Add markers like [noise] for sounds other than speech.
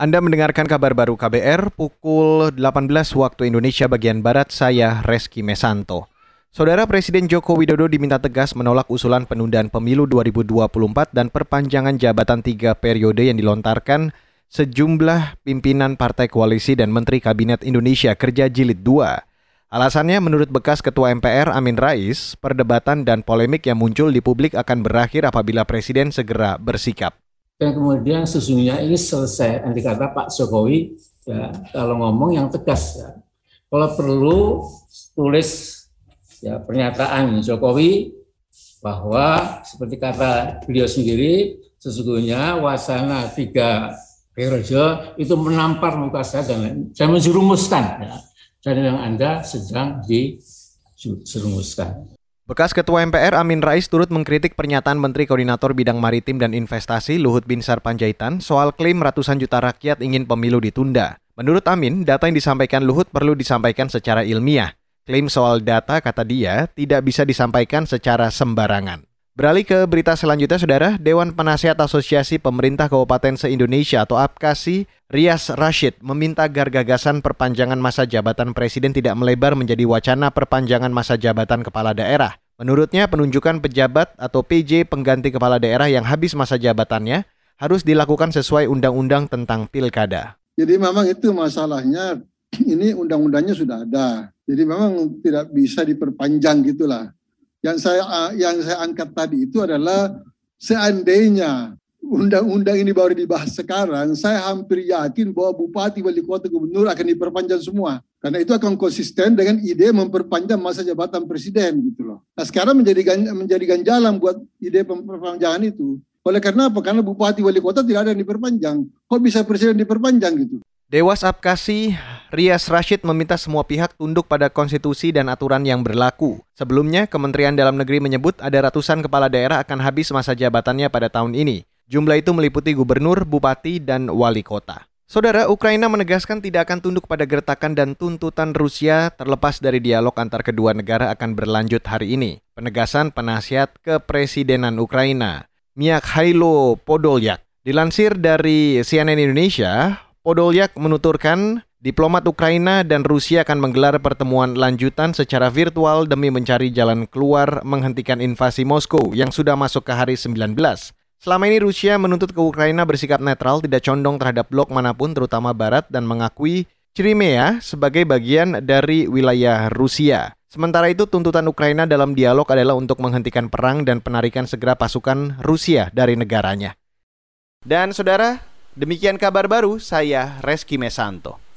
Anda mendengarkan kabar baru KBR pukul 18 waktu Indonesia bagian Barat, saya Reski Mesanto. Saudara Presiden Joko Widodo diminta tegas menolak usulan penundaan pemilu 2024 dan perpanjangan jabatan tiga periode yang dilontarkan sejumlah pimpinan partai koalisi dan Menteri Kabinet Indonesia Kerja Jilid 2. Alasannya menurut bekas Ketua MPR Amin Rais, perdebatan dan polemik yang muncul di publik akan berakhir apabila Presiden segera bersikap dan kemudian sesungguhnya ini selesai nanti kata Pak Jokowi ya kalau ngomong yang tegas ya. kalau perlu tulis ya pernyataan Jokowi bahwa seperti kata beliau sendiri sesungguhnya wacana tiga periode itu menampar muka saya dan saya menjerumuskan ya, dan yang anda sedang dijerumuskan. Bekas Ketua MPR Amin Rais turut mengkritik pernyataan Menteri Koordinator Bidang Maritim dan Investasi Luhut Binsar Panjaitan soal klaim ratusan juta rakyat ingin pemilu ditunda. Menurut Amin, data yang disampaikan Luhut perlu disampaikan secara ilmiah. Klaim soal data, kata dia, tidak bisa disampaikan secara sembarangan. Beralih ke berita selanjutnya, Saudara. Dewan Penasihat Asosiasi Pemerintah Kabupaten se-Indonesia atau APKASI, Rias Rashid, meminta agar gagasan perpanjangan masa jabatan Presiden tidak melebar menjadi wacana perpanjangan masa jabatan kepala daerah. Menurutnya, penunjukan pejabat atau PJ pengganti kepala daerah yang habis masa jabatannya harus dilakukan sesuai undang-undang tentang pilkada. Jadi memang itu masalahnya, [clears throat] ini undang-undangnya sudah ada. Jadi memang tidak bisa diperpanjang gitulah. Yang saya yang saya angkat tadi itu adalah seandainya undang-undang ini baru dibahas sekarang, saya hampir yakin bahwa bupati, wali kota, gubernur akan diperpanjang semua. Karena itu akan konsisten dengan ide memperpanjang masa jabatan presiden gitu loh. Nah sekarang menjadi menjadi ganjalan buat ide perpanjangan itu. Oleh karena apa? Karena bupati, wali kota tidak ada yang diperpanjang. Kok bisa presiden diperpanjang gitu? Dewas Apkasi Rias Rashid meminta semua pihak tunduk pada konstitusi dan aturan yang berlaku. Sebelumnya, Kementerian Dalam Negeri menyebut ada ratusan kepala daerah akan habis masa jabatannya pada tahun ini. Jumlah itu meliputi gubernur, bupati, dan wali kota. Saudara, Ukraina menegaskan tidak akan tunduk pada gertakan dan tuntutan Rusia terlepas dari dialog antar kedua negara akan berlanjut hari ini. Penegasan penasihat kepresidenan Ukraina, Myakhailo Podolyak. Dilansir dari CNN Indonesia, Podolyak menuturkan diplomat Ukraina dan Rusia akan menggelar pertemuan lanjutan secara virtual demi mencari jalan keluar menghentikan invasi Moskow yang sudah masuk ke hari 19. Selama ini Rusia menuntut ke Ukraina bersikap netral, tidak condong terhadap blok mana pun terutama Barat dan mengakui Crimea sebagai bagian dari wilayah Rusia. Sementara itu tuntutan Ukraina dalam dialog adalah untuk menghentikan perang dan penarikan segera pasukan Rusia dari negaranya. Dan saudara, demikian kabar baru saya Reski Mesanto.